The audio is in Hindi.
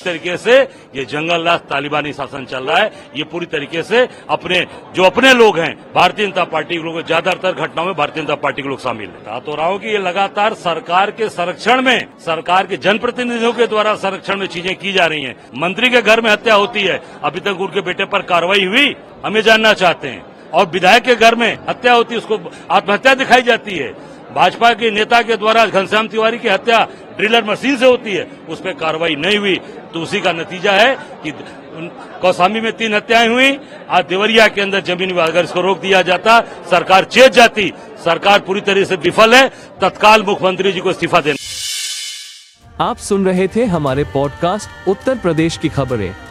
तरीके से ये जंगल राज तालिबानी शासन चल रहा है। ये पूरी तरीके से अपने, जो अपने लोग हैं, भारतीय जनता पार्टी के लोग, ज़्यादातर घटनाओं में भारतीय जनता पार्टी के लोग शामिल है। कहा तो रहा हूँ कि ये लगातार सरकार के संरक्षण में, सरकार के जनप्रतिनिधियों के द्वारा संरक्षण में चीज़ें की जा रही है। मंत्री के घर में हत्या होती है। अभी तक उनके बेटे पर कार्रवाई हुई, हमें जानना चाहते हैं। और विधायक के घर में हत्या होती है, उसको आत्महत्या दिखाई जाती है। भाजपा के नेता के द्वारा घनश्याम तिवारी की हत्या ड्रिलर मशीन से होती है, उस पर कार्रवाई नहीं हुई। तो उसी का नतीजा है कि कौसामी में तीन हत्याएँ हुई। आज देवरिया के अंदर ज़मीन अगर इसको रोक दिया जाता, सरकार चेत जाती। सरकार पूरी तरह से विफल है। तत्काल मुख्यमंत्री जी को इस्तीफा देना। आप सुन रहे थे हमारे पॉडकास्ट उत्तर प्रदेश की खबरें।